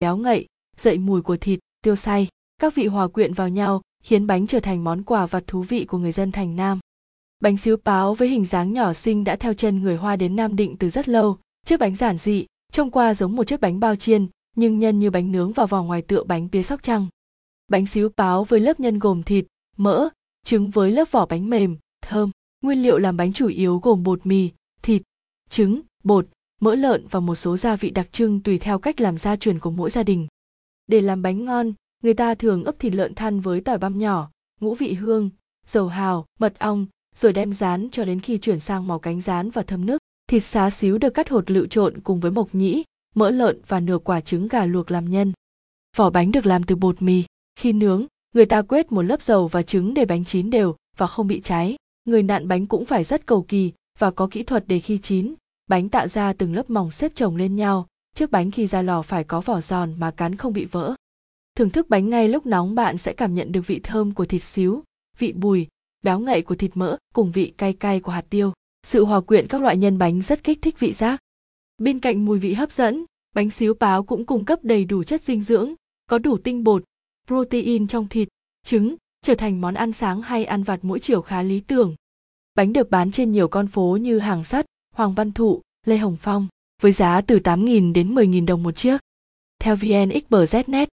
béo ngậy, dậy mùi của thịt, tiêu say. Các vị hòa quyện vào nhau, khiến bánh trở thành món quà vặt thú vị của người dân thành Nam. Bánh xíu páo với hình dáng nhỏ xinh đã theo chân người Hoa đến Nam Định từ rất lâu. Chiếc bánh giản dị, trông qua giống một chiếc bánh bao chiên, nhưng nhân như bánh nướng và vỏ ngoài tựa bánh pía sóc trăng. Bánh xíu páo với lớp nhân gồm thịt, mỡ, trứng với lớp vỏ bánh mềm, thơm. Nguyên liệu làm bánh chủ yếu gồm bột mì, thịt, trứng, bột, mỡ lợn và một số gia vị đặc trưng tùy theo cách làm gia truyền của mỗi gia đình. Để làm bánh ngon, người ta thường ướp thịt lợn than với tỏi băm nhỏ, ngũ vị hương, dầu hào, mật ong, rồi đem rán cho đến khi chuyển sang màu cánh rán và thấm nước. Thịt xá xíu được cắt hột lựu trộn cùng với mộc nhĩ, mỡ lợn và nửa quả trứng gà luộc làm nhân. Vỏ bánh được làm từ bột mì. Khi nướng, người ta quét một lớp dầu và trứng để bánh chín đều và không bị cháy. Người nặn bánh cũng phải rất cầu kỳ và có kỹ thuật để khi chín, bánh tạo ra từng lớp mỏng xếp chồng lên nhau. Chiếc bánh khi ra lò phải có vỏ giòn mà cắn không bị vỡ. Thưởng thức bánh ngay lúc nóng bạn sẽ cảm nhận được vị thơm của thịt xíu, vị bùi, béo ngậy của thịt mỡ cùng vị cay cay của hạt tiêu. Sự hòa quyện các loại nhân bánh rất kích thích vị giác. Bên cạnh mùi vị hấp dẫn, bánh xíu páo cũng cung cấp đầy đủ chất dinh dưỡng, có đủ tinh bột, protein trong thịt, trứng, trở thành món ăn sáng hay ăn vặt mỗi chiều khá lý tưởng. Bánh được bán trên nhiều con phố như Hàng Sắt, Hoàng Văn Thụ, Lê Hồng Phong, với giá từ 8.000 đến 10.000 đồng một chiếc. Theo VNXBZ.net,